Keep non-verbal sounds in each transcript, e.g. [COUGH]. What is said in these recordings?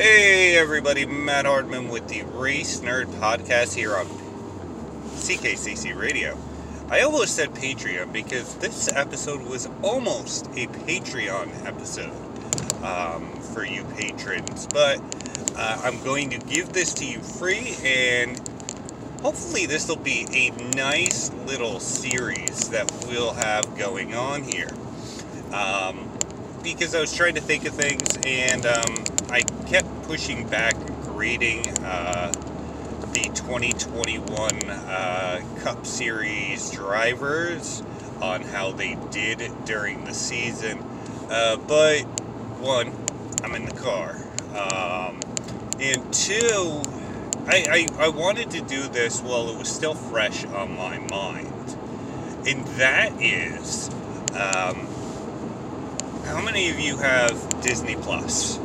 Hey everybody, Matt Hardman with the Race Nerd Podcast here on CKCC Radio. I almost said Patreon because this episode was almost a Patreon episode um, for you patrons, but uh, I'm going to give this to you free and hopefully this will be a nice little series that we'll have going on here. Um, because I was trying to think of things and um, I kept pushing back grading uh, the 2021 uh, Cup Series drivers on how they did during the season. Uh, but one, I'm in the car. Um, and two, I, I, I wanted to do this while it was still fresh on my mind. And that is, um, how many of you have Disney Plus?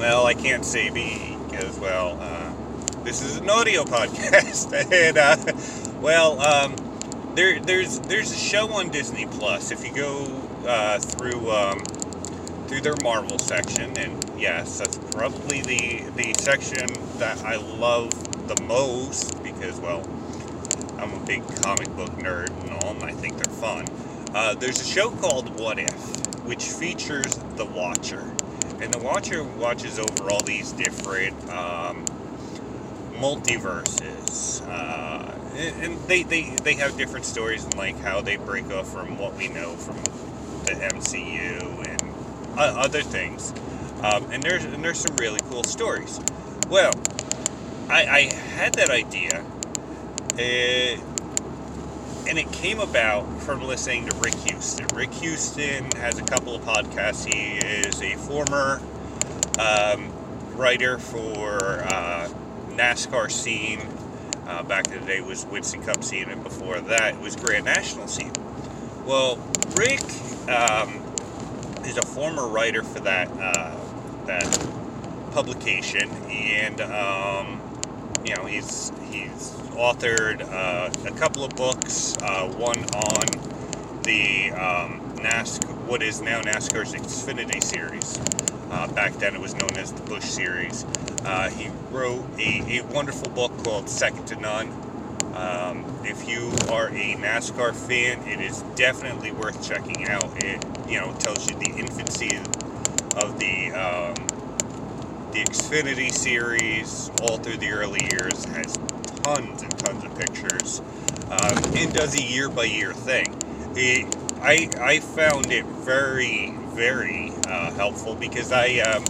Well, I can't say me because, well, uh, this is an audio [LAUGHS] podcast, [LAUGHS] and uh, well, um, there, there's there's a show on Disney Plus. If you go uh, through um, through their Marvel section, and yes, that's probably the the section that I love the most because, well, I'm a big comic book nerd and all, and I think they're fun. Uh, there's a show called What If, which features the Watcher, and the Watcher watches over all these different um, multiverses, uh, and they, they they have different stories and like how they break off from what we know from the MCU and uh, other things. Um, and there's and there's some really cool stories. Well, I, I had that idea. Uh, and it came about from listening to Rick Houston. Rick Houston has a couple of podcasts. He is a former um, writer for uh, NASCAR scene. Uh, back in the day was Winston Cup scene, and before that it was Grand National scene. Well, Rick um, is a former writer for that uh, that publication, and um, you know he's he's authored uh, a couple of books. Uh, one on the um, NASCAR, what is now NASCAR's Xfinity Series. Uh, back then, it was known as the Busch Series. Uh, he wrote a, a, wonderful book called Second to None. Um, if you are a NASCAR fan, it is definitely worth checking out. It you know tells you the infancy of the um, the Xfinity series all through the early years has tons and tons of pictures um, and does a year by year thing. It, I, I found it very, very uh, helpful because I, um,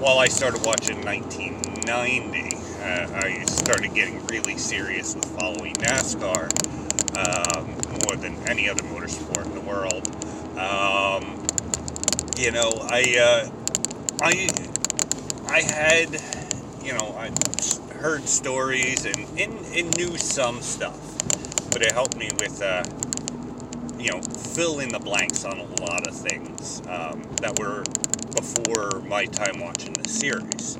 while I started watching 1990, uh, I started getting really serious with following NASCAR um, more than any other motorsport in the world. Um, you know, I, uh, I, I had, you know, I heard stories and, and, and knew some stuff, but it helped me with, uh, you know, fill in the blanks on a lot of things um, that were before my time watching the series.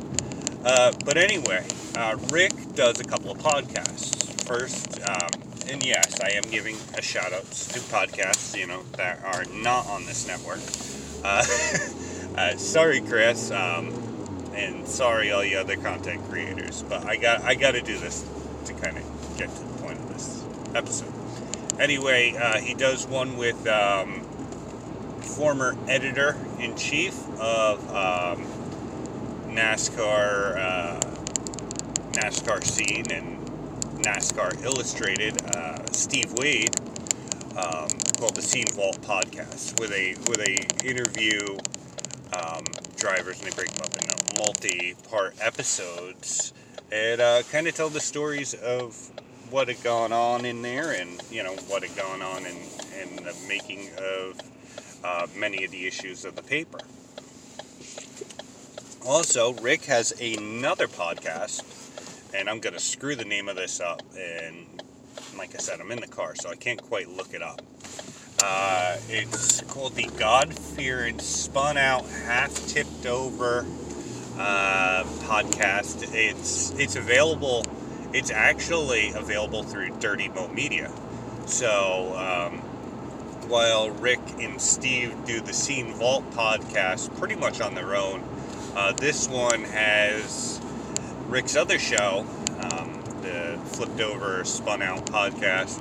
Uh, but anyway, uh, Rick does a couple of podcasts. First, um, and yes, I am giving a shout out to podcasts, you know, that are not on this network. Uh, [LAUGHS] uh sorry, Chris. Um, and sorry all you other content creators, but I got I got to do this to kind of get to the point of this episode. Anyway, uh, he does one with um, former editor in chief of um, NASCAR uh, NASCAR scene and NASCAR Illustrated, uh, Steve Wade, um, called the Scene Vault podcast, where they where they interview um, drivers and they break them up into multi-part episodes. And uh, kind of tell the stories of what had gone on in there and you know what had gone on in, in the making of uh, many of the issues of the paper. Also rick has another podcast and i'm going to screw the name of this up and like i said i'm in the car so i can't quite look it up uh, it's called the God Fearing Spun Out Half Tipped Over uh, podcast. It's it's available. It's actually available through Dirty Mo Media. So um, while Rick and Steve do the Scene Vault podcast pretty much on their own. Uh, this one has Rick's other show, um, the Flipped Over Spun Out podcast,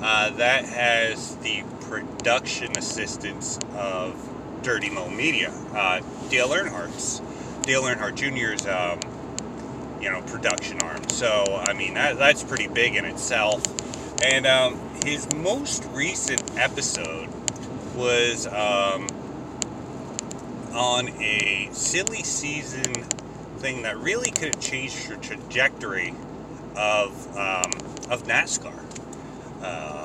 uh, that has the production assistance of Dirty Mo Media, uh, Dale Earnhardt's. Dale Earnhardt Jr.'s, um, you know, production arm. So, I mean, that, that's pretty big in itself. And um, his most recent episode was um, on a silly season thing that really could have changed the trajectory of um, of NASCAR. Um,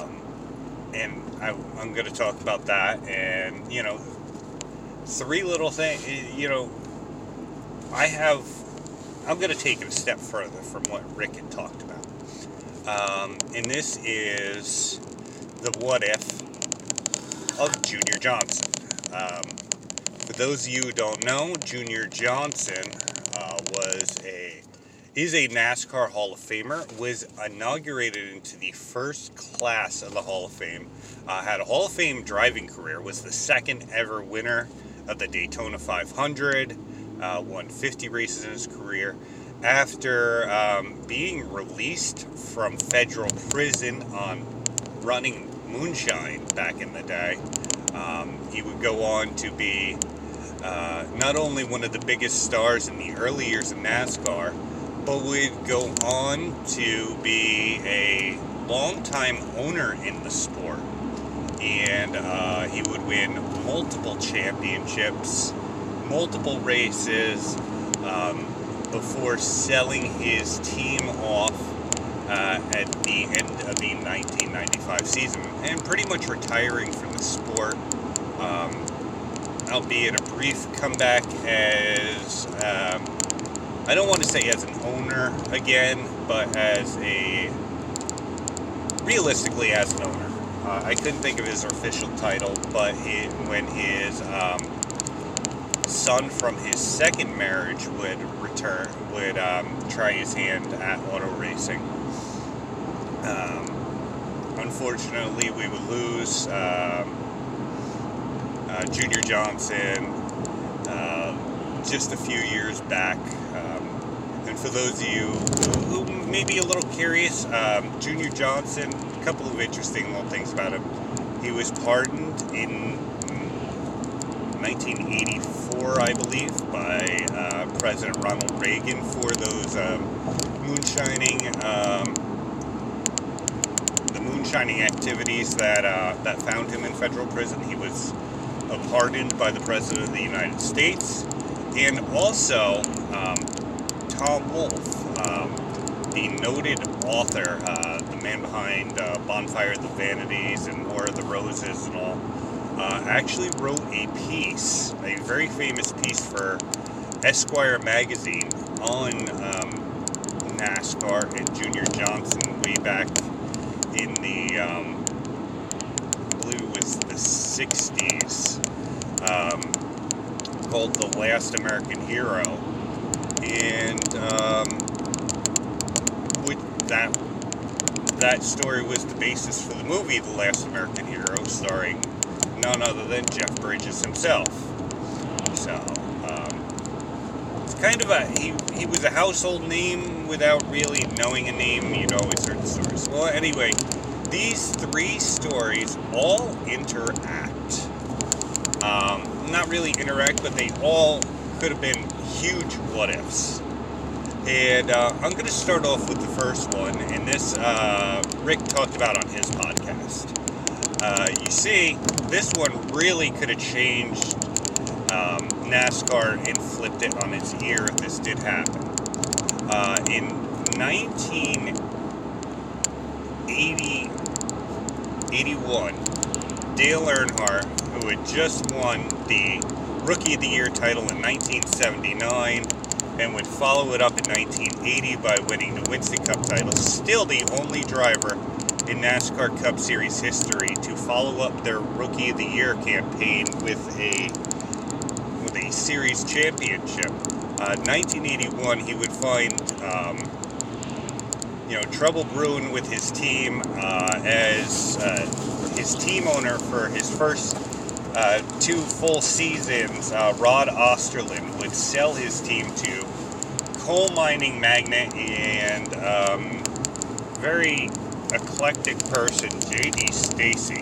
and I, am going to talk about that. And you know, three little things. You know, I have. I'm going to take it a step further from what Rick had talked about. Um, and this is the what if of Junior Johnson. Um, for those of you who don't know, Junior Johnson uh, was a is a NASCAR Hall of Famer. Was inaugurated into the first class of the Hall of Fame. Uh, had a Hall of Fame driving career. Was the second ever winner of the Daytona 500. Uh, won 50 races in his career after um, being released from federal prison on running moonshine back in the day. Um, he would go on to be uh, not only one of the biggest stars in the early years of NASCAR, but would go on to be a longtime owner in the sport. And uh, he would win multiple championships, multiple races. Um, before selling his team off uh, at the end of the 1995 season and pretty much retiring from the sport, um, albeit a brief comeback as, um, I don't want to say as an owner again, but as a, realistically as an owner. Uh, I couldn't think of his official title, but he, when his um, son from his second marriage would return, would um, try his hand at auto racing. Um, unfortunately, we would lose um, uh, Junior Johnson just a few years back. Um, and for those of you who, may be a little curious, um, Junior Johnson, a couple of interesting little things about him. He was pardoned in 1984, I believe, by uh, President Ronald Reagan for those um, moonshining, um, the moonshining activities that uh, that found him in federal prison. He was pardoned by the President of the United States, and also um, Tom Wolfe, um, the noted author, uh, the man behind uh, Bonfire of the Vanities and War of the Roses and all uh, actually wrote a piece, a very famous piece for Esquire magazine on um, NASCAR and Junior Johnson way back in the, um, I believe was the 60s, um, called The Last American Hero. And um, that that story was the basis for the movie The Last American Hero, starring none other than Jeff Bridges himself. So, um, it's kind of a, he, he was a household name without really knowing a name. You'd always heard the stories. Well, anyway, these three stories all interact. Um, not really interact, but they all could have been huge what ifs. And uh, I'm going to start off with the first one, and this uh, Rick talked about on his podcast. Uh, you see, this one really could have changed um, NASCAR and flipped it on its ear if this did happen. Uh, in 1980, 81, Dale Earnhardt, had just won the Rookie of the Year title in 1979 and would follow it up in 1980 by winning the Winston Cup title, still the only driver in NASCAR Cup Series history to follow up their Rookie of the Year campaign with a with a series championship. Uh, 1981, he would find um, you know trouble brewing with his team uh, as uh, his team owner for his first uh, two full seasons, uh, Rod Osterlund, would sell his team to coal mining magnate and um, very eclectic person, J.D. Stacy.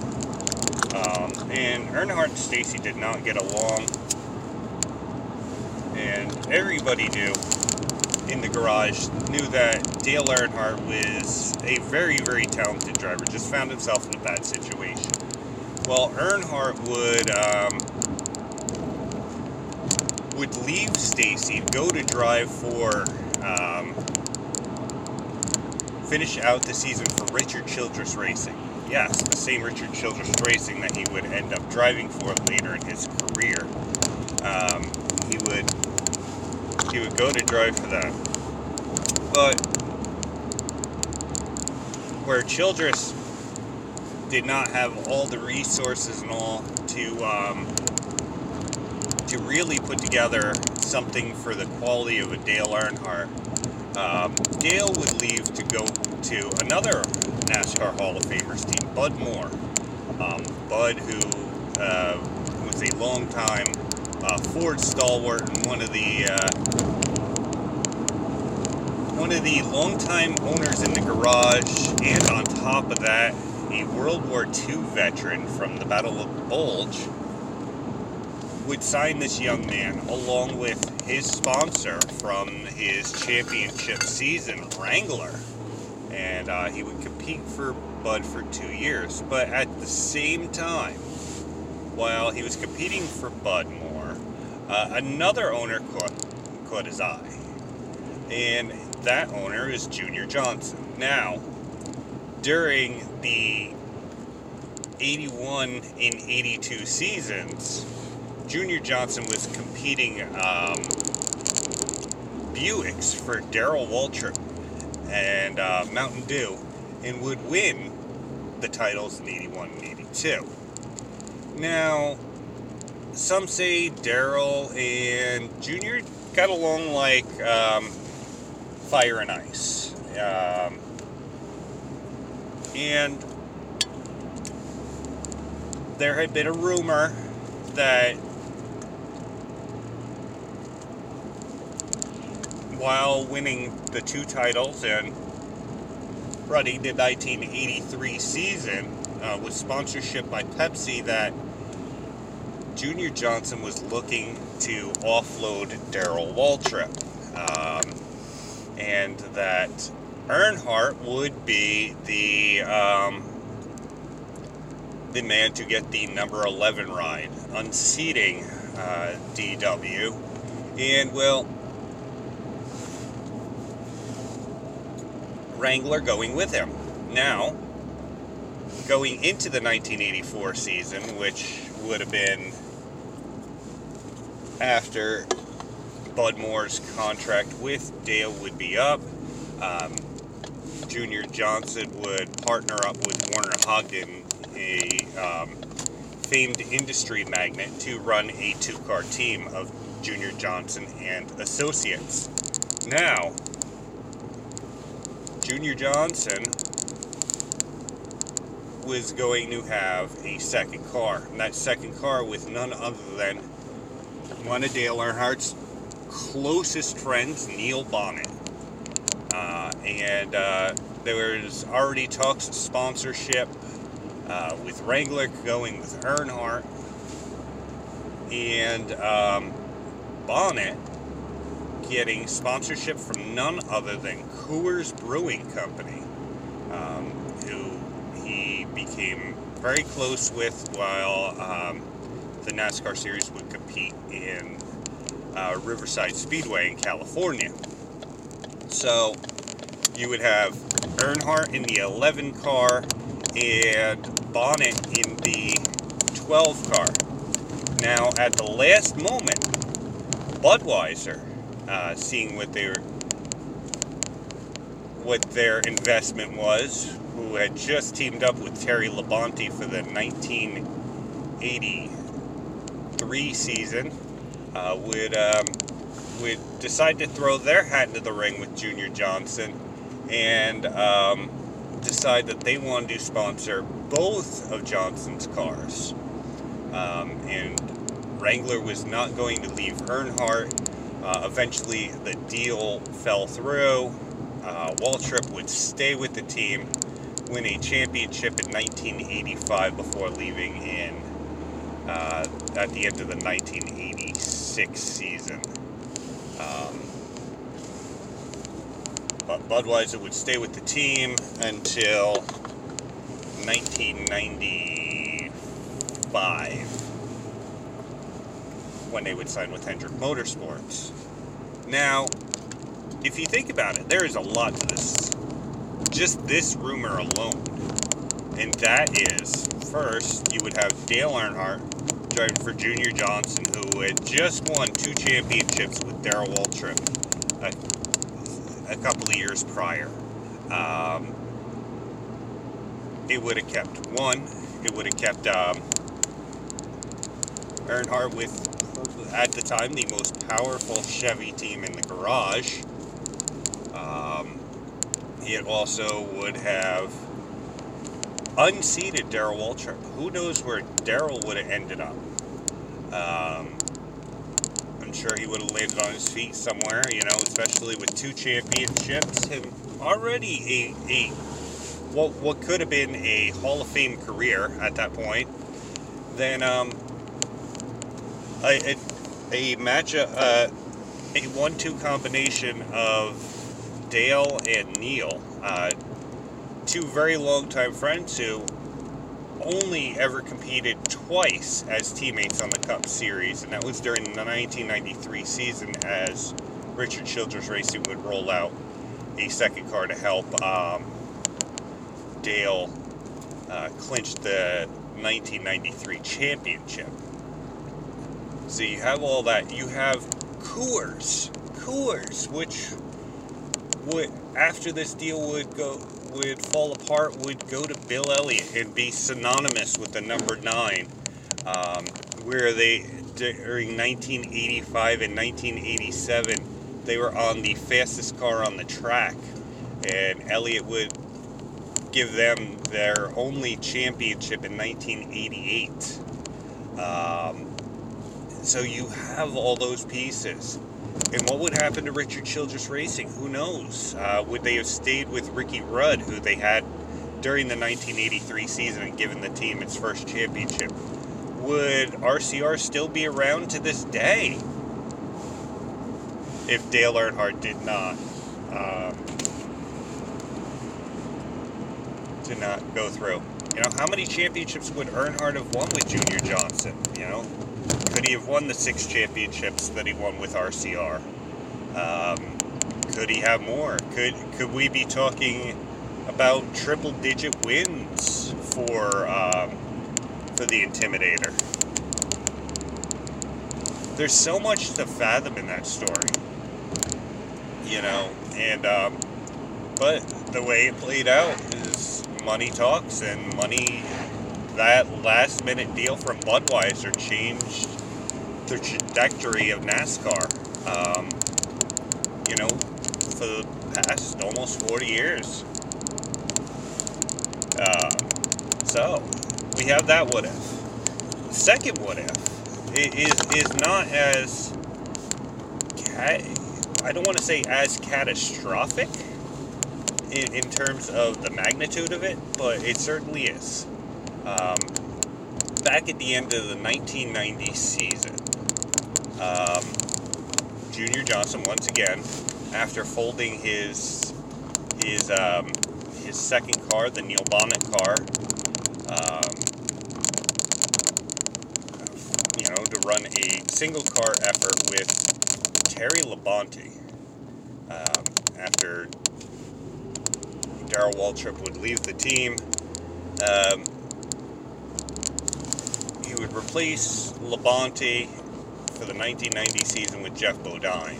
Um, and Earnhardt and Stacy did not get along, and everybody knew in the garage knew that Dale Earnhardt was a very, very talented driver, just found himself in a bad situation. Well, Earnhardt would um, would leave Stacy, go to drive for um, finish out the season for Richard Childress Racing. Yes, the same Richard Childress Racing that he would end up driving for later in his career. Um, he would he would go to drive for that. But where Childress did not have all the resources and all to um, to really put together something for the quality of a Dale Earnhardt, um, Dale would leave to go to another NASCAR Hall of Famers team, Bud Moore. Um, Bud, who uh, was a long time uh, Ford stalwart and one of the uh, one of the longtime owners in the garage, and on top of that, a World War II veteran from the Battle of the Bulge, would sign this young man along with his sponsor from his championship season, Wrangler. And uh, he would compete for Bud for two years. But at the same time, while he was competing for Bud Moore, uh, another owner caught, caught his eye. And that owner is Junior Johnson. Now, during the 81 and 82 seasons, Junior Johnson was competing um, Buicks for Darrell Waltrip and uh, Mountain Dew and would win the titles in 81 and 82. Now, some say Darrell and Junior got along like um, fire and ice. Um, and there had been a rumor that while winning the two titles and running the 1983 season uh, with sponsorship by Pepsi, that Junior Johnson was looking to offload Darrell Waltrip. Um, and that Earnhardt would be the um, the man to get the number 11 ride, unseating uh, DW. And well, Wrangler going with him. Now, going into the 1984 season, which would have been after Bud Moore's contract with Dale would be up. Um, Junior Johnson would partner up with Warner Hodgdon, a um, famed industry magnate, to run a two car team of Junior Johnson and Associates. Now, Junior Johnson was going to have a second car, and that second car with none other than one of Dale Earnhardt's closest friends, Neil Bonnett. Uh, and uh, there was already talks of sponsorship uh, with Wrangler going with Earnhardt. And um, Bonnett getting sponsorship from none other than Coors Brewing Company, um, who he became very close with while um, the NASCAR series would compete in uh, Riverside Speedway in California. So you would have Earnhardt in the 11 car and Bonnett in the 12 car. Now, at the last moment, Budweiser, uh, seeing what their what their investment was, who had just teamed up with Terry Labonte for the 1983 season, uh, would um, would decide to throw their hat into the ring with Junior Johnson and um, decide that they wanted to sponsor both of Johnson's cars. Um, and Wrangler was not going to leave Earnhardt. Uh, eventually, the deal fell through. Uh, Waltrip would stay with the team, win a championship in 1985 before leaving in uh, at the end of the 1986 season. Um, but Budweiser would stay with the team until 1995 when they would sign with Hendrick Motorsports. Now, if you think about it, there is a lot to this. Just this rumor alone. And that is, first, you would have Dale Earnhardt driving for Junior Johnson, who had just won two championships with Darrell Waltrip a, a, couple of years prior. Um, it would have kept one. It would have kept um, Earnhardt with, at the time, the most powerful Chevy team in the garage. Um, it also would have unseated Darrell Waltrip. Who knows where Darrell would have ended up? Um, Sure he would have landed on his feet somewhere, you know, especially with two championships and already a, a what what could have been a Hall of Fame career at that point. Then um, a, a, a match uh, a one-two combination of Dale and Neil, uh, two very long-time friends who only ever competed twice as teammates on the Cup Series, and that was during the 1993 season as Richard Childress Racing would roll out a second car to help um, Dale uh, clinch the 1993 championship. So you have all that. You have Coors, Coors, which would after this deal would go would fall apart would go to Bill Elliott and be synonymous with the number nine, um, where they during 1985 and 1987 they were on the fastest car on the track, and Elliott would give them their only championship in 1988. Um, so you have all those pieces. And what would happen to Richard Childress Racing? Who knows? Uh, would they have stayed with Ricky Rudd, who they had during the 1983 season and given the team its first championship? Would RCR still be around to this day if Dale Earnhardt did not um, did not go through? You know, how many championships would Earnhardt have won with Junior Johnson? You know, could he have won the six championships that he won with RCR? Um, could he have more? Could could we be talking about triple digit wins for um, for the Intimidator? There's so much to fathom in that story, you know, and um, but the way it played out is money talks, and money. That last minute deal from Budweiser changed trajectory of NASCAR. Um, you know, for the past almost 40 years. Uh, so, we have that what if. The second what if is, is not as, I don't want to say as catastrophic in, in terms of the magnitude of it, but it certainly is. Um, back at the end of the 1990 season, um, Junior Johnson once again, after folding his his um, his second car, the Neil Bonnett car, um, you know, to run a single car effort with Terry Labonte. Um, after Darrell Waltrip would leave the team, um, he would replace Labonte for the 1990 season with Jeff Bodine.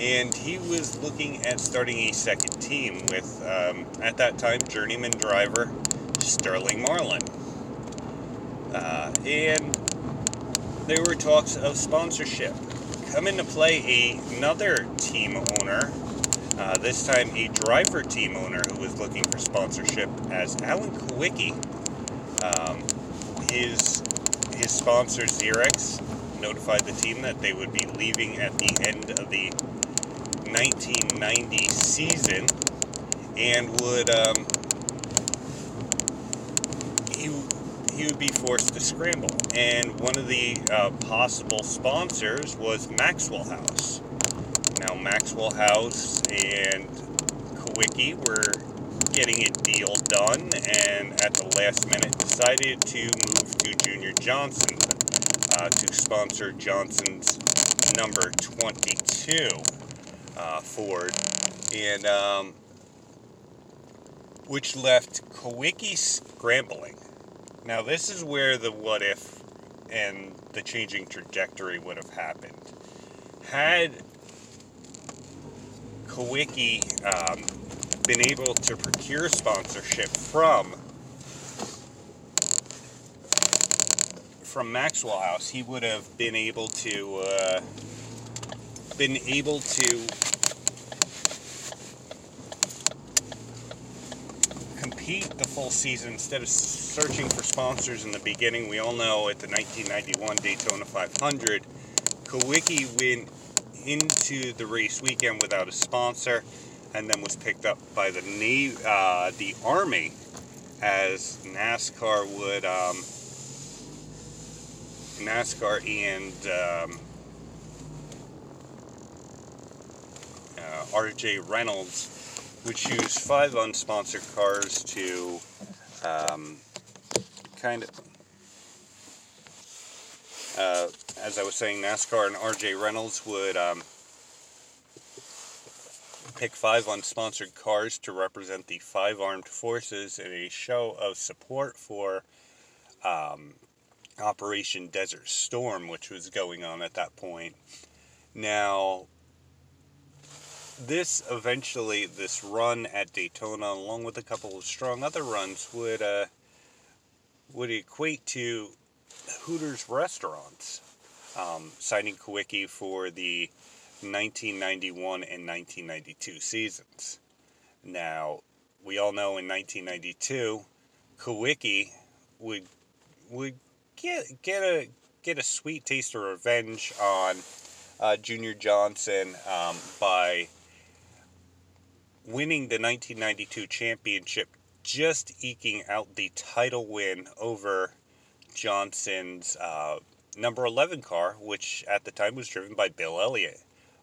And he was looking at starting a second team with, um, at that time, journeyman driver Sterling Marlin. Uh, and there were talks of sponsorship. Come into play another team owner, Uh, this time, a driver team owner who was looking for sponsorship as Alan Kulwicki. Um, his his sponsor Xerox notified the team that they would be leaving at the end of the 1990 season and would um, he he would be forced to scramble. And one of the uh, possible sponsors was Maxwell House. Now Maxwell House and Kulwicki were getting a deal done, and at the last minute decided to move to Junior Johnson uh, to sponsor Johnson's number 22 uh, Ford, and um, which left Kulwicki scrambling. Now, this is where the what if and the changing trajectory would have happened. Had Kulwicki um, been able to procure sponsorship from from Maxwell House, he would have been able to uh, been able to compete the full season instead of searching for sponsors in the beginning. We all know at the 1991 Daytona 500, Kulwicki went into the race weekend without a sponsor, and then was picked up by the Navy, uh, the Army, as NASCAR would. Um, NASCAR and um, uh, RJ Reynolds would choose five unsponsored cars to um, kind of, uh, as I was saying, NASCAR and RJ Reynolds would um, pick five unsponsored cars to represent the five armed forces in a show of support for um, Operation Desert Storm, which was going on at that point. Now, this eventually, this run at Daytona, along with a couple of strong other runs, would uh, would equate to Hooters restaurants, um, signing Kulwicki for the 1991 and 1992 seasons. Now, we all know in 1992, Kulwicki would would get get a get a sweet taste of revenge on uh, Junior Johnson um, by winning the 1992 championship, just eking out the title win over Johnson's uh, number 11 car, which at the time was driven by Bill Elliott.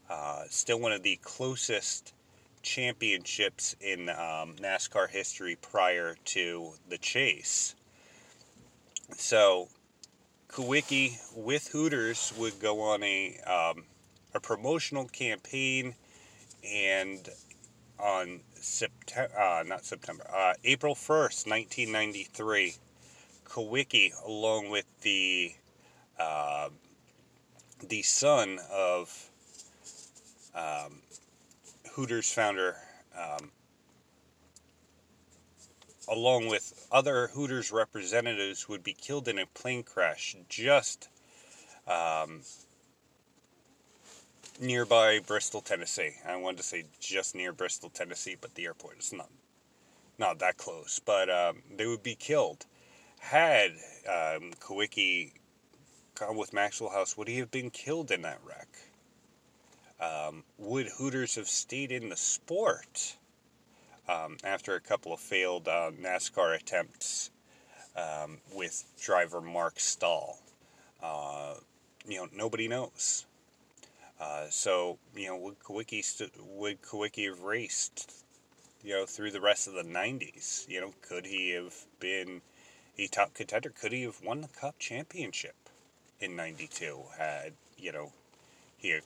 Uh, still one of the closest championships in um, NASCAR history prior to the chase. So Kulwicki with Hooters would go on a um, a promotional campaign, and on September, uh, not September, uh, April first, nineteen ninety three, Kulwicki, along with the uh, the son of um, Hooters founder um, along with other Hooters representatives, would be killed in a plane crash just um, nearby Bristol, Tennessee. I wanted to say just near Bristol, Tennessee, but the airport is not not that close. But um, they would be killed. Had um, Kulwicki gone with Maxwell House, would he have been killed in that wreck? Um, would Hooters have stayed in the sport? Um, after a couple of failed uh, NASCAR attempts um, with driver Mark Stahl. Uh, you know, nobody knows. Uh, so, you know, would Kulwicki, st- would Kulwicki have raced, you know, through the rest of the 90s? You know, could he have been a top contender? Could he have won the Cup championship in 92 had, you know, he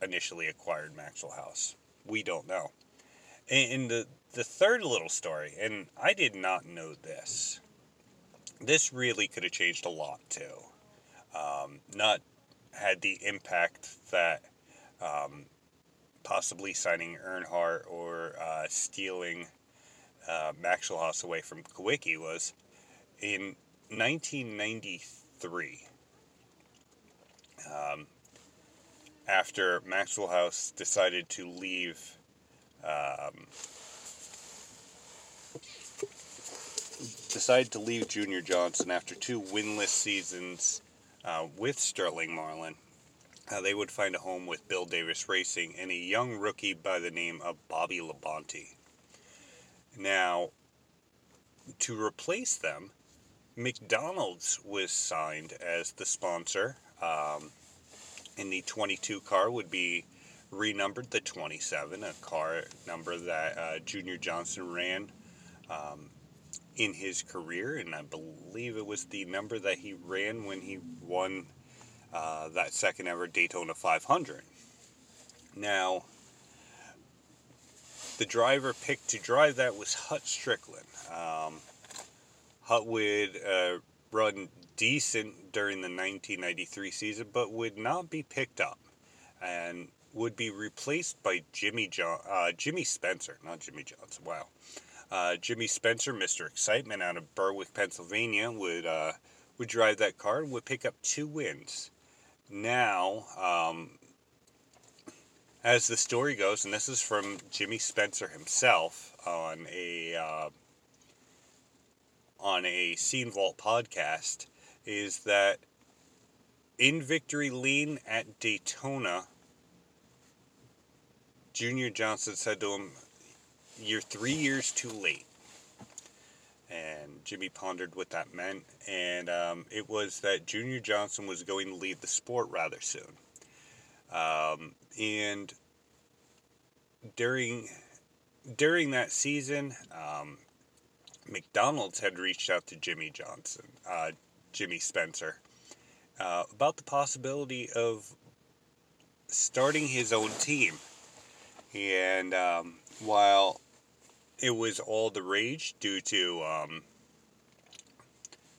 initially acquired Maxwell House? We don't know. And the the third little story, and I did not know this. This really could have changed a lot too. Um, not had the impact that um, possibly signing Earnhardt or uh, stealing uh, Maxwell House away from Kulwicki was in 1993. Um, after Maxwell House decided to leave um, decided to leave Junior Johnson after two winless seasons uh, with Sterling Marlin. Uh, they would find a home with Bill Davis Racing and a young rookie by the name of Bobby Labonte. Now, to replace them, McDonald's was signed as the sponsor. Um, and the 22 car would be renumbered the 27, a car number that uh, Junior Johnson ran um, in his career, and I believe it was the number that he ran when he won uh, that second ever Daytona 500. Now, the driver picked to drive that was Hut Stricklin. Um, Hut would uh, run decent during the 1993 season, but would not be picked up, and would be replaced by Jimmy John, uh, Jimmy Spencer, not Jimmy Johnson. Wow, uh, Jimmy Spencer, Mr. Excitement, out of Berwick, Pennsylvania, would uh, would drive that car and would pick up two wins. Now, um, as the story goes, and this is from Jimmy Spencer himself on a uh, on a Scene Vault podcast, is that in Victory Lane at Daytona, Junior Johnson said to him, You're three years too late. And Jimmy pondered what that meant, and um, it was that Junior Johnson was going to leave the sport rather soon. Um, and during during that season, um, McDonald's had reached out to Jimmy Johnson, uh, Jimmy Spencer, uh, about the possibility of starting his own team. And um, while it was all the rage due to um,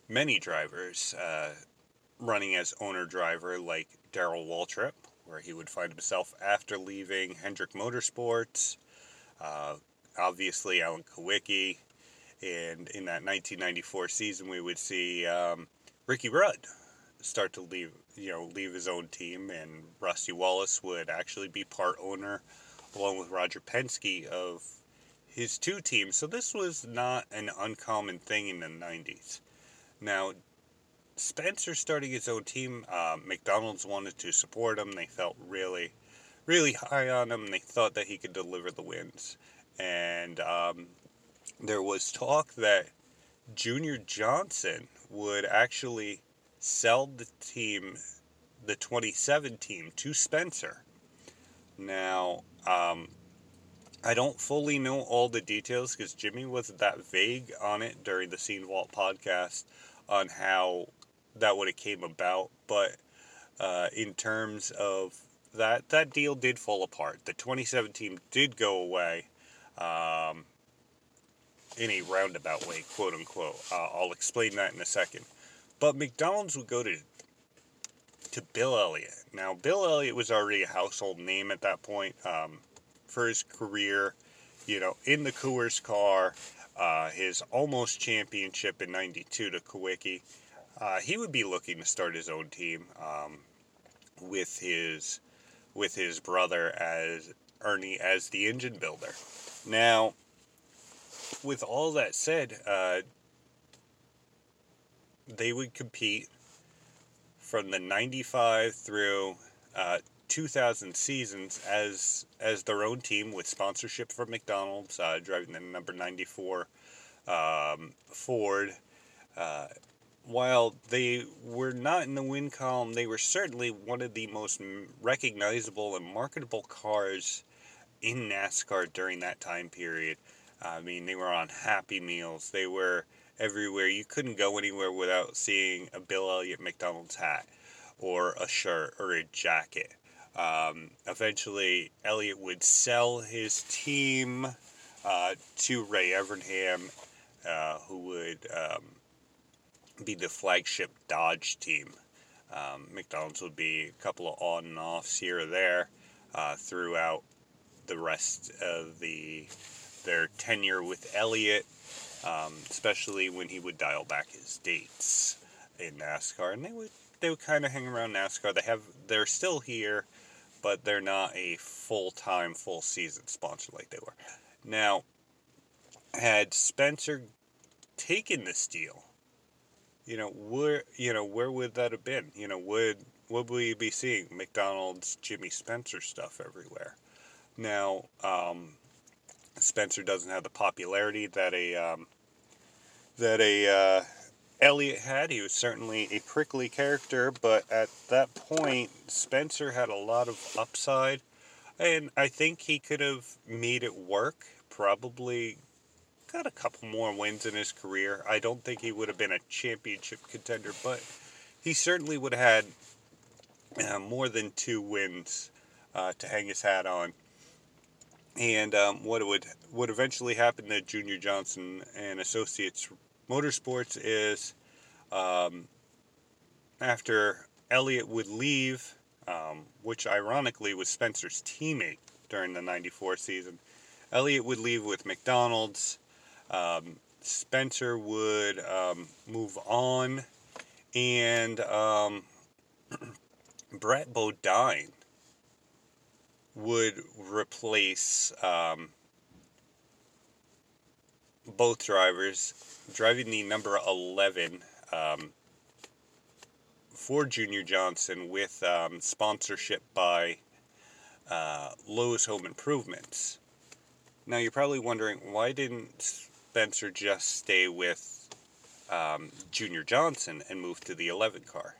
many drivers uh, running as owner driver, like Darrell Waltrip, where he would find himself after leaving Hendrick Motorsports, uh, obviously Alan Kulwicki, and in that 1994 season, we would see um, Ricky Rudd start to leave, you know, leave his own team, and Rusty Wallace would actually be part owner, along with Roger Penske, of his two teams. So this was not an uncommon thing in the 90s. Now, Spencer starting his own team, uh, McDonald's wanted to support him. They felt really, really high on him. They thought that he could deliver the wins. And um, there was talk that Junior Johnson would actually sell the team, the 27 team, to Spencer. Now, um, I don't fully know all the details because Jimmy wasn't that vague on it during the Scene Vault podcast on how that would have came about. But uh, in terms of that, that deal did fall apart. The 2017 did go away. Um, in a roundabout way, quote unquote. Uh, I'll explain that in a second. But McDonald's would go to to Bill Elliott. Now, Bill Elliott was already a household name at that point um, for his career. You know, in the Coors car, uh, his almost championship in '92 to Kulwicki. Uh, he would be looking to start his own team um, with his with his brother as Ernie as the engine builder. Now, with all that said, uh, they would compete from the 95 through uh, 2000 seasons as as their own team with sponsorship from McDonald's, uh, driving the number 94 um, Ford. Uh, while they were not in the win column, they were certainly one of the most recognizable and marketable cars in NASCAR during that time period. I mean, they were on Happy Meals. They were everywhere. You couldn't go anywhere without seeing a Bill Elliott McDonald's hat or a shirt or a jacket. Um, eventually, Elliott would sell his team uh, to Ray Evernham, uh, who would um, be the flagship Dodge team. Um, McDonald's would be a couple of on and offs here or there uh, throughout the rest of the their tenure with Elliott, um, especially when he would dial back his dates in NASCAR, and they would they would kind of hang around NASCAR. They have they're still here, but they're not a full time, full season sponsor like they were. Now, had Spencer taken this deal, you know, where you know where would that have been? You know, would would we be seeing McDonald's Jimmy Spencer stuff everywhere? Now, um, Spencer doesn't have the popularity that a um, that a uh, Elliott had. He was certainly a prickly character, but at that point, Spencer had a lot of upside, and I think he could have made it work. Probably got a couple more wins in his career. I don't think he would have been a championship contender, but he certainly would have had uh, more than two wins uh, to hang his hat on. And um, what would what eventually happened to Junior Johnson and Associates Motorsports is um, after Elliott would leave, um, which ironically was Spencer's teammate during the '94 season. Elliott would leave with McDonald's. Um, Spencer would um, move on, and um, [CLEARS THROAT] Brett Bodine would replace um, both drivers, driving the number 11 um, for Junior Johnson with um, sponsorship by uh, Lowe's Home Improvements. Now you're probably wondering why didn't Spencer just stay with um, Junior Johnson and move to the 11 car?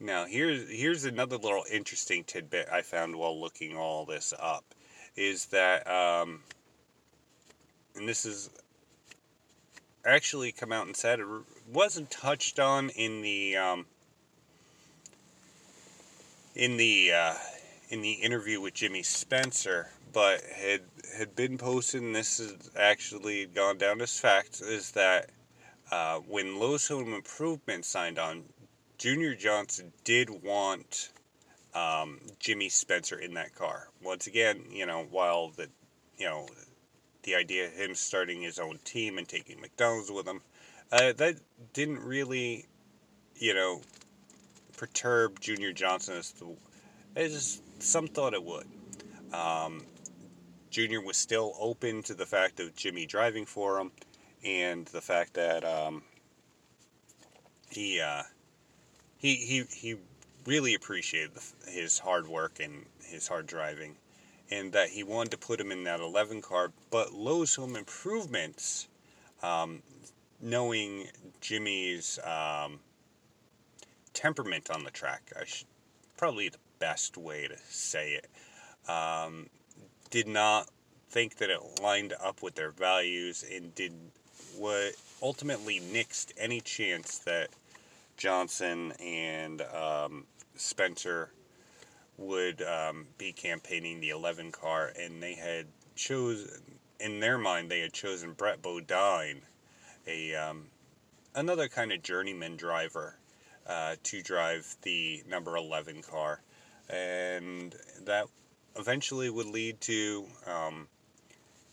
Now, here's here's another little interesting tidbit I found while looking all this up, is that, um, and this is actually come out and said it wasn't touched on in the um, in the uh, in the interview with Jimmy Spencer, but had had been posted. This has actually gone down as fact is that uh, when Lowe's Home Improvement signed on, Junior Johnson did want um, Jimmy Spencer in that car. Once again, you know, while the, you know, the idea of him starting his own team and taking McDonald's with him, uh, that didn't really, you know, perturb Junior Johnson as to, as some thought it would. Um, Junior was still open to the fact of Jimmy driving for him, and the fact that um, he uh, he he he really appreciated his hard work and his hard driving, and that he wanted to put him in that 11 car. But Lowe's Home Improvements, um, knowing Jimmy's um, temperament on the track, I should probably the best way to say it, um, did not think that it lined up with their values and did what ultimately nixed any chance that Johnson and um, Spencer would um, be campaigning the 11 car, and they had chosen, in their mind, they had chosen Brett Bodine, a um, another kind of journeyman driver, uh, to drive the number 11 car, and that eventually would lead to um,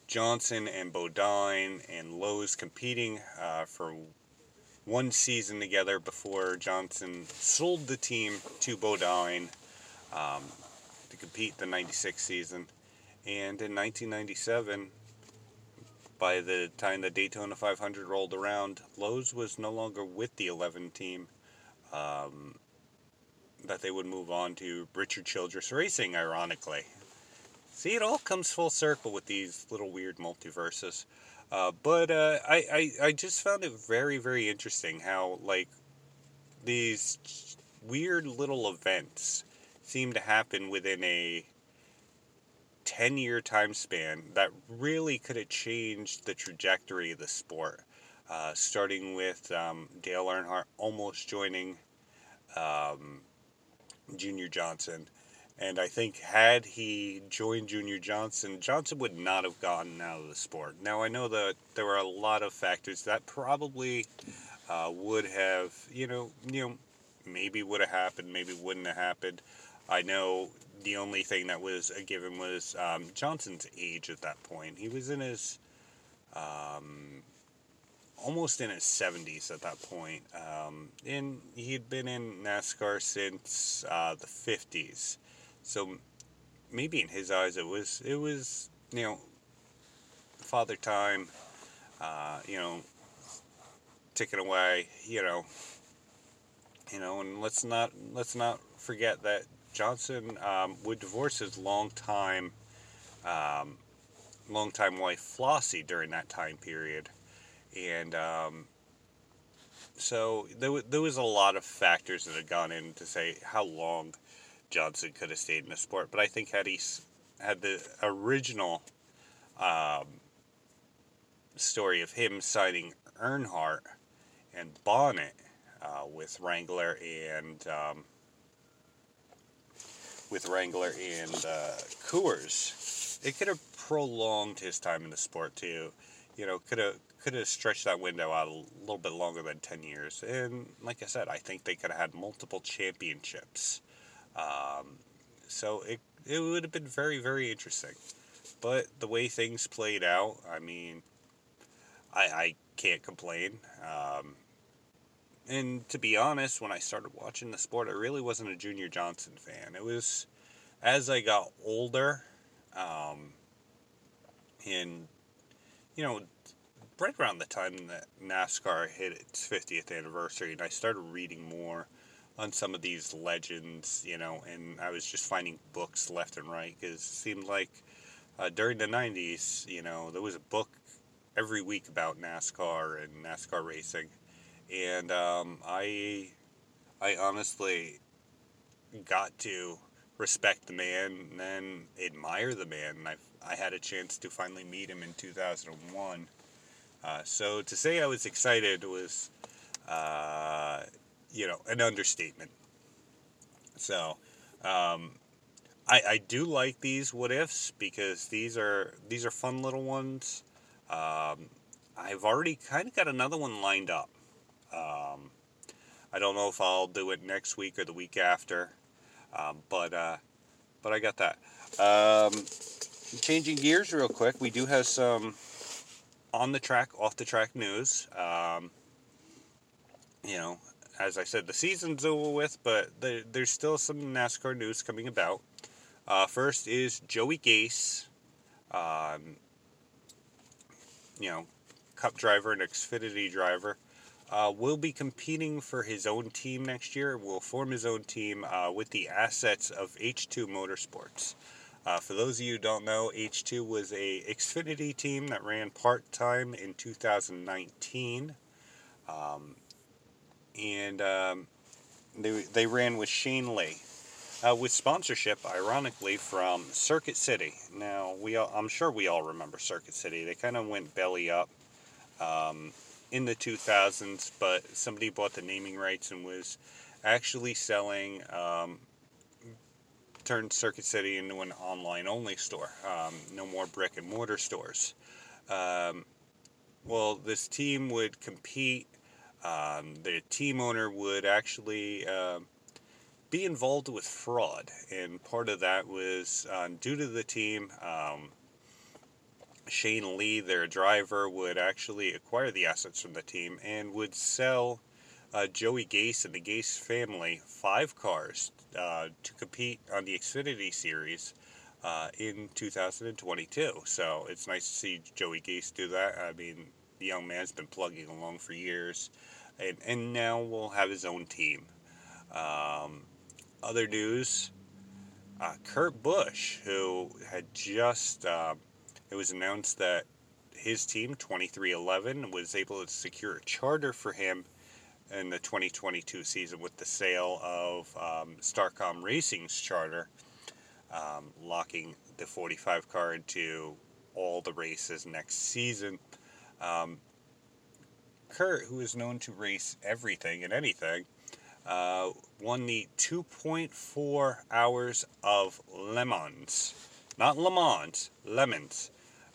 Johnson and Bodine and Lowe's competing uh, for one season together before Johnson sold the team to Bodine um, to compete the 96 season. And in 1997, by the time the Daytona 500 rolled around, Lowe's was no longer with the 11 team. Um, that they would move on to Richard Childress Racing, ironically. See, it all comes full circle with these little weird multiverses. Uh, but uh, I, I, I just found it very, very interesting how, like, these weird little events seem to happen within a 10 year time span that really could have changed the trajectory of the sport. Uh, starting with um, Dale Earnhardt almost joining um, Junior Johnson and I think had he joined Junior Johnson, Johnson would not have gotten out of the sport. Now I know that there were a lot of factors that probably uh, would have, you know, you know, maybe would have happened, maybe wouldn't have happened. I know the only thing that was a given was um, Johnson's age at that point. He was in his um, almost in his 70s at that point. Um, and he had been in NASCAR since uh, the 50s. So maybe in his eyes it was it was you know father time, uh, you know, ticking away, you know, you know, and let's not let's not forget that Johnson um, would divorce his longtime um, longtime wife Flossie during that time period, and um, so there, there was a lot of factors that had gone in to say how long Johnson could have stayed in the sport. But I think had he had the original um, story of him signing Earnhardt and Bonnett uh, with Wrangler and um, with Wrangler and uh, Coors, it could have prolonged his time in the sport too. You know, could have could have stretched that window out a little bit longer than ten years. And like I said, I think they could have had multiple championships. Um, so it it would have been very very interesting. But the way things played out, I mean, I I can't complain. Um, and to be honest, when I started watching the sport, I really wasn't a Junior Johnson fan. It was as I got older, um, and you know, right around the time that NASCAR hit its 50th anniversary, and I started reading more on some of these legends, you know, and I was just finding books left and right because it seemed like uh, during the 90s, you know, there was a book every week about NASCAR and NASCAR racing and um, I I honestly got to respect the man and admire the man. And I I had a chance to finally meet him in 2001. Uh, so to say I was excited was, uh, you know, an understatement. So, um, I, I do like these what ifs because these are these are fun little ones. Um, I've already kind of got another one lined up. Um, I don't know if I'll do it next week or the week after, um, but uh, but I got that. Um, changing gears real quick, we do have some on the track, off the track news. Um, you know, as I said, the season's over with, but there, there's still some NASCAR news coming about. Uh, first is Joey Gase, um, you know, Cup driver and Xfinity driver uh, will be competing for his own team next year. Will form his own team uh, with the assets of H2 Motorsports. Uh, for those of you who don't know, H2 was a Xfinity team that ran part time in 2019, um, and um, they they ran with Shane Lee. Uh, with sponsorship, ironically, from Circuit City. Now, we all, I'm sure we all remember Circuit City. They kind of went belly up. Um, in the 2000s, but somebody bought the naming rights and was actually selling, um, turned Circuit City into an online only store. Um, no more brick and mortar stores. Um, well, this team would compete. Um, the team owner would actually uh, be involved with fraud, and part of that was uh, due to the team um, Shane Lee, their driver, would actually acquire the assets from the team and would sell uh, Joey Gase and the Gase family five cars uh, to compete on the Xfinity Series uh, in 2022. So it's nice to see Joey Gase do that. I mean, the young man's been plugging along for years, and, and now will have his own team. Um, other news uh, Kurt Busch, who had just uh, it was announced that his team, 2311, was able to secure a charter for him in the 2022 season with the sale of um, Starcom Racing's charter, um, locking the 45 car into all the races next season. Um, Kurt, who is known to race everything and anything, uh, won the 2.4 hours of Le Mans. Not Le Mans, Lemons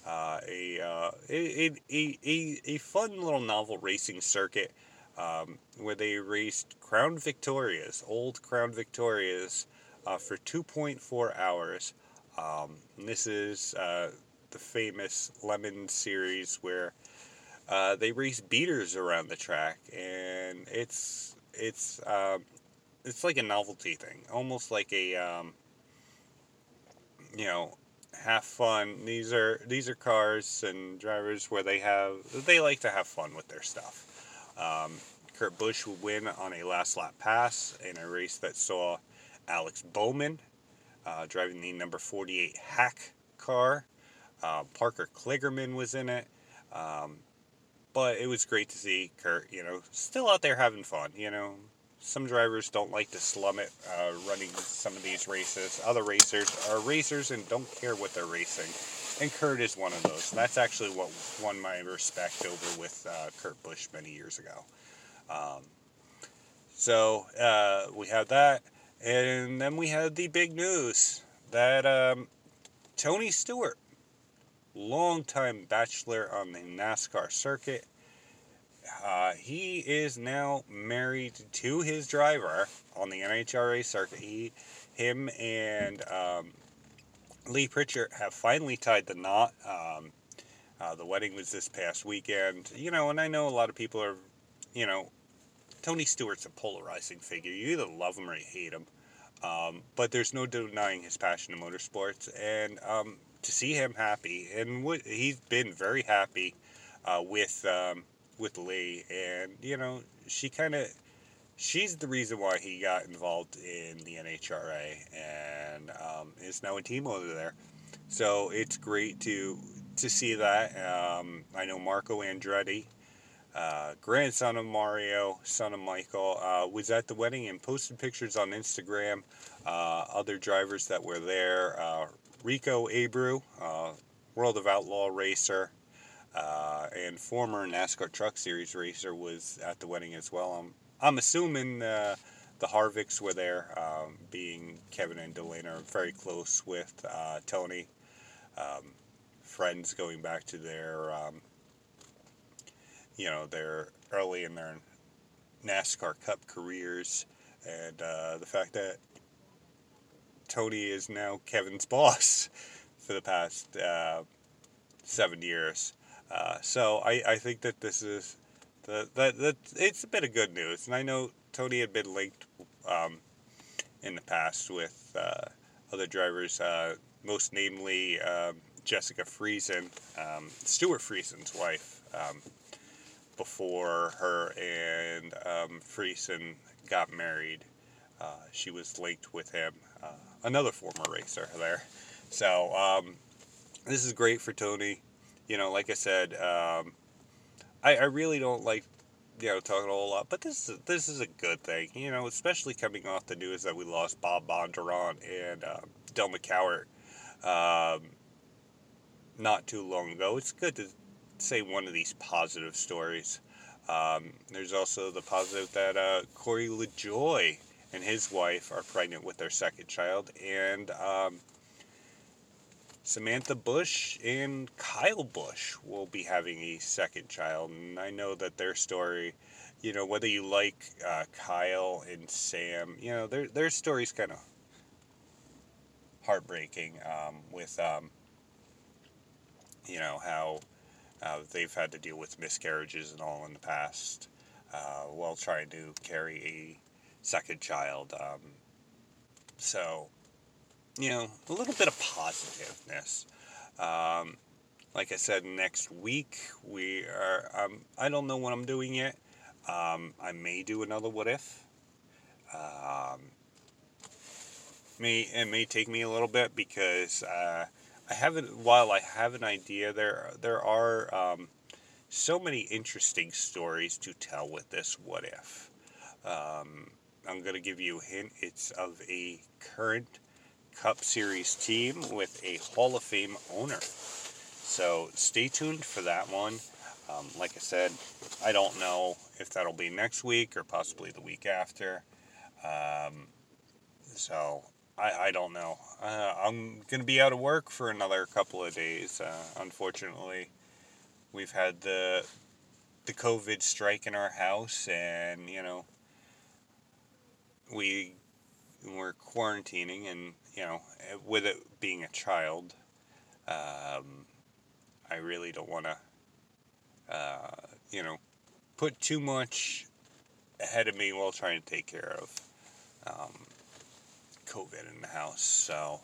uh, a, uh, a, a, a, a fun little novel racing circuit um, where they raced Crown Victorias, old Crown Victorias, uh, for 2.4 hours. Um, this is uh, the famous Lemon series where uh, they race beaters around the track, and it's it's um, it's like a novelty thing, almost like a um, you know, have fun. These are these are cars and drivers where they have they like to have fun with their stuff. Um, Kurt Busch would win on a last lap pass in a race that saw Alex Bowman uh, driving the number 48 hack car. Uh, Parker Kligerman was in it. Um, but it was great to see Kurt, you know, still out there having fun. You know, some drivers don't like to slum it uh, running some of these races. Other racers are racers and don't care what they're racing. And Kurt is one of those. That's actually what won my respect over with uh, Kurt Busch many years ago. Um, so uh, we had that. And then we had the big news that um, Tony Stewart longtime bachelor on the NASCAR circuit. Uh, he is now married to his driver on the NHRA circuit. He, him and um, Leah Pritchett have finally tied the knot. Um, uh, the wedding was this past weekend, you know, and I know a lot of people are, you know, Tony Stewart's a polarizing figure. You either love him or you hate him. Um, but there's no denying his passion in motorsports, and um, to see him happy, and he's been very happy uh, with um, with Leah, and you know she kind of she's the reason why he got involved in the NHRA and um, is now a team over there. So it's great to to see that. Um, I know Marco Andretti, uh, grandson of Mario, son of Michael, uh, was at the wedding and posted pictures on Instagram. Uh, other drivers that were there, uh, Rico Abreu, uh, World of Outlaw racer, uh, and former NASCAR Truck Series racer, was at the wedding as well. I'm, I'm assuming uh, the Harvicks were there, um, being Kevin and Delana are very close with uh, Tony. Um, friends going back to their, um, you know, their early in their NASCAR Cup careers, and uh, the fact that Tony is now Kevin's [LAUGHS] boss for the past uh, seven years. Uh, so I, I think that this is the, that that it's a bit of good news, and I know Tony had been linked um, in the past with uh, other drivers, uh, most namely um, Jessica Friesen, um, Stewart Friesen's wife, um, before her and um, Friesen got married. Uh, she was linked with him, uh, another former racer there. So this is great for Tony. You know, like I said, um, I, I, really don't like you know talking a whole lot, but this is this is a good thing. You know, especially coming off the news that we lost Bob Bondurant and uh, Del McCowart um, not too long ago. It's good to say one of these positive stories. Um, there's also the positive that uh, Corey LaJoie and his wife are pregnant with their second child, and um, Samantha Busch and Kyle Busch will be having a second child. And I know that their story, you know, whether you like uh, Kyle and Sam, you know, their their story's kind of heartbreaking um, with, um, you know, how uh, they've had to deal with miscarriages and all in the past uh, while trying to carry a second child. Um, so, you know, a little bit of positiveness. Um, like I said, next week we are. Um, I don't know what I'm doing yet. Um, I may do another what if. Um, may it may take me a little bit because uh, I haven't. While I have an idea, there there are um, so many interesting stories to tell with this what if. Um, I'm going to give you a hint. It's of a current Cup Series team with a Hall of Fame owner. So stay tuned for that one. Um, like I said, I don't know if that'll be next week or possibly the week after. Um, so I, I don't know. Uh, I'm going to be out of work for another couple of days. Uh, unfortunately, we've had the the COVID strike in our house, and you know, we were quarantining, and you know, with it being a child, um, I really don't want to, uh, you know, put too much ahead of me while trying to take care of um, COVID in the house. So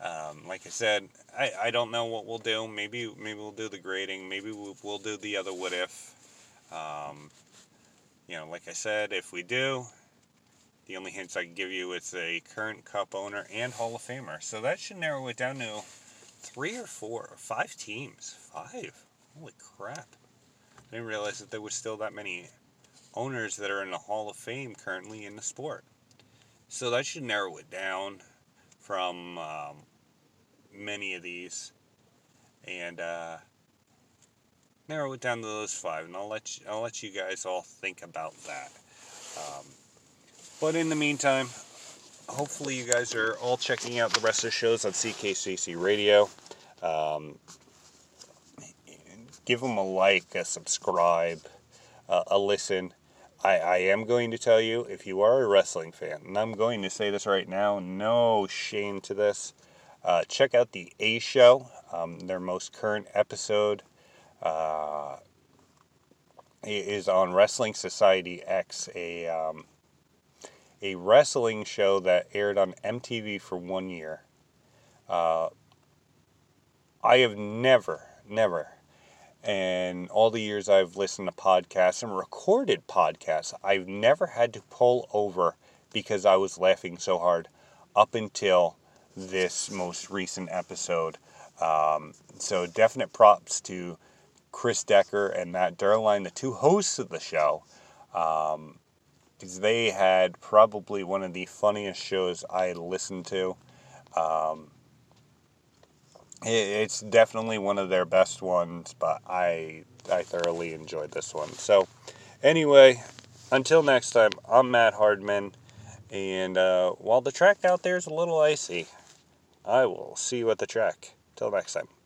Um, like I said, I, I don't know what we'll do. Maybe maybe we'll do the grading. Maybe we'll, we'll do the other what if. Um, you know, like I said, if we do, the only hints I can give you is a current Cup owner and Hall of Famer. So that should narrow it down to three or four or five teams. Five. Holy crap! I didn't realize that there was still that many owners that are in the Hall of Fame currently in the sport. So that should narrow it down from um, many of these, and uh, narrow it down to those five. And I'll let you, I'll let you guys all think about that. Um, but in the meantime, hopefully you guys are all checking out the rest of the shows on CKCC Radio. Um, give them a like, a subscribe, uh, a listen. I, I am going to tell you if you are a wrestling fan, and I'm going to say this right now, no shame to this. Uh, check out the A Show, um, their most current episode. Uh, is on Wrestling Society X, a um, a wrestling show that aired on MTV for one year. Uh, I have never, never and all the years I've listened to podcasts and recorded podcasts, I've never had to pull over because I was laughing so hard up until this most recent episode. Um, so, definite props to Chris Decker and Matt Derline, the two hosts of the show, because they had probably one of the funniest shows I listened to. Um, it's definitely one of their best ones, but I I thoroughly enjoyed this one. So, anyway, until next time, I'm Matt Hardman, and uh, while the track out there is a little icy, I will see you at the track. Till next time.